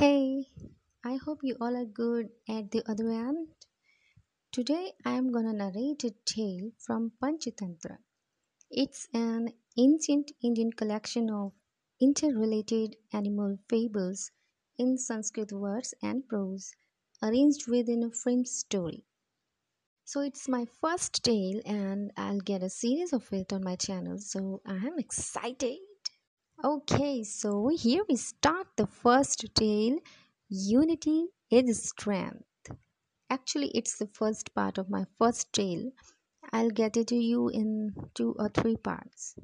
Hey, I hope you all are good at the other end. Today I am gonna narrate a tale from Panchatantra. It's an ancient Indian collection of interrelated animal fables in Sanskrit words and prose, arranged within a framed story. So it's my first tale and I'll get a series of it on my channel, so I am excited. Okay, so here we start the first tale Unity is Strength. Actually, it's the first part of my first tale. I'll get it to you in two or three parts.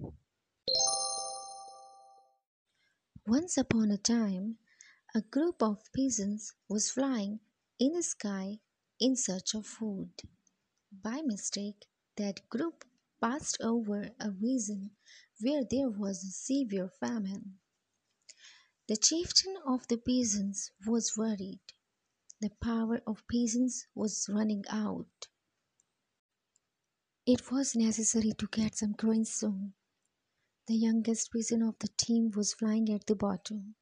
Once upon a time, a group of peasants was flying in the sky in search of food. By mistake, that group passed over a region where there was a severe famine. The chieftain of the peasants was worried. The power of peasants was running out. It was necessary to get some grain soon. The youngest peasant of the team was flying at the bottom.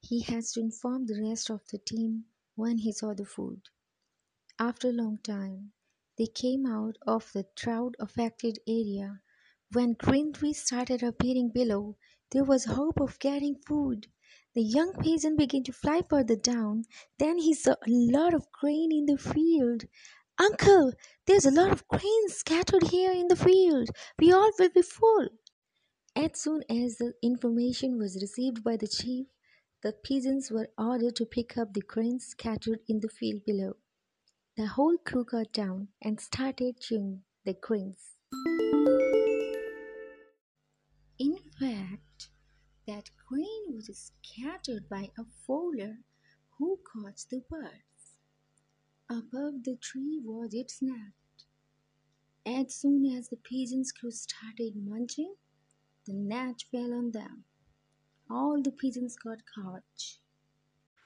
He has to inform the rest of the team when he saw the food. After a long time, they came out of the drought affected area. When green trees started appearing below, there was hope of getting food. The young peasant began to fly further down. Then he saw a lot of grain in the field. Uncle, there's a lot of grain scattered here in the field. We all will be full. As soon as the information was received by the chief, the peasants were ordered to pick up the grain scattered in the field below. The whole crew got down and started chewing the grains. Fact, that grain was scattered by a fowler who caught the birds. Above the tree was its nest. As soon as the pigeons started munching, the net fell on them. All the pigeons got caught.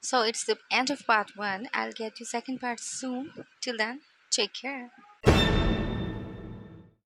So it's the end of part one. I'll get you second part soon. Till then, take care.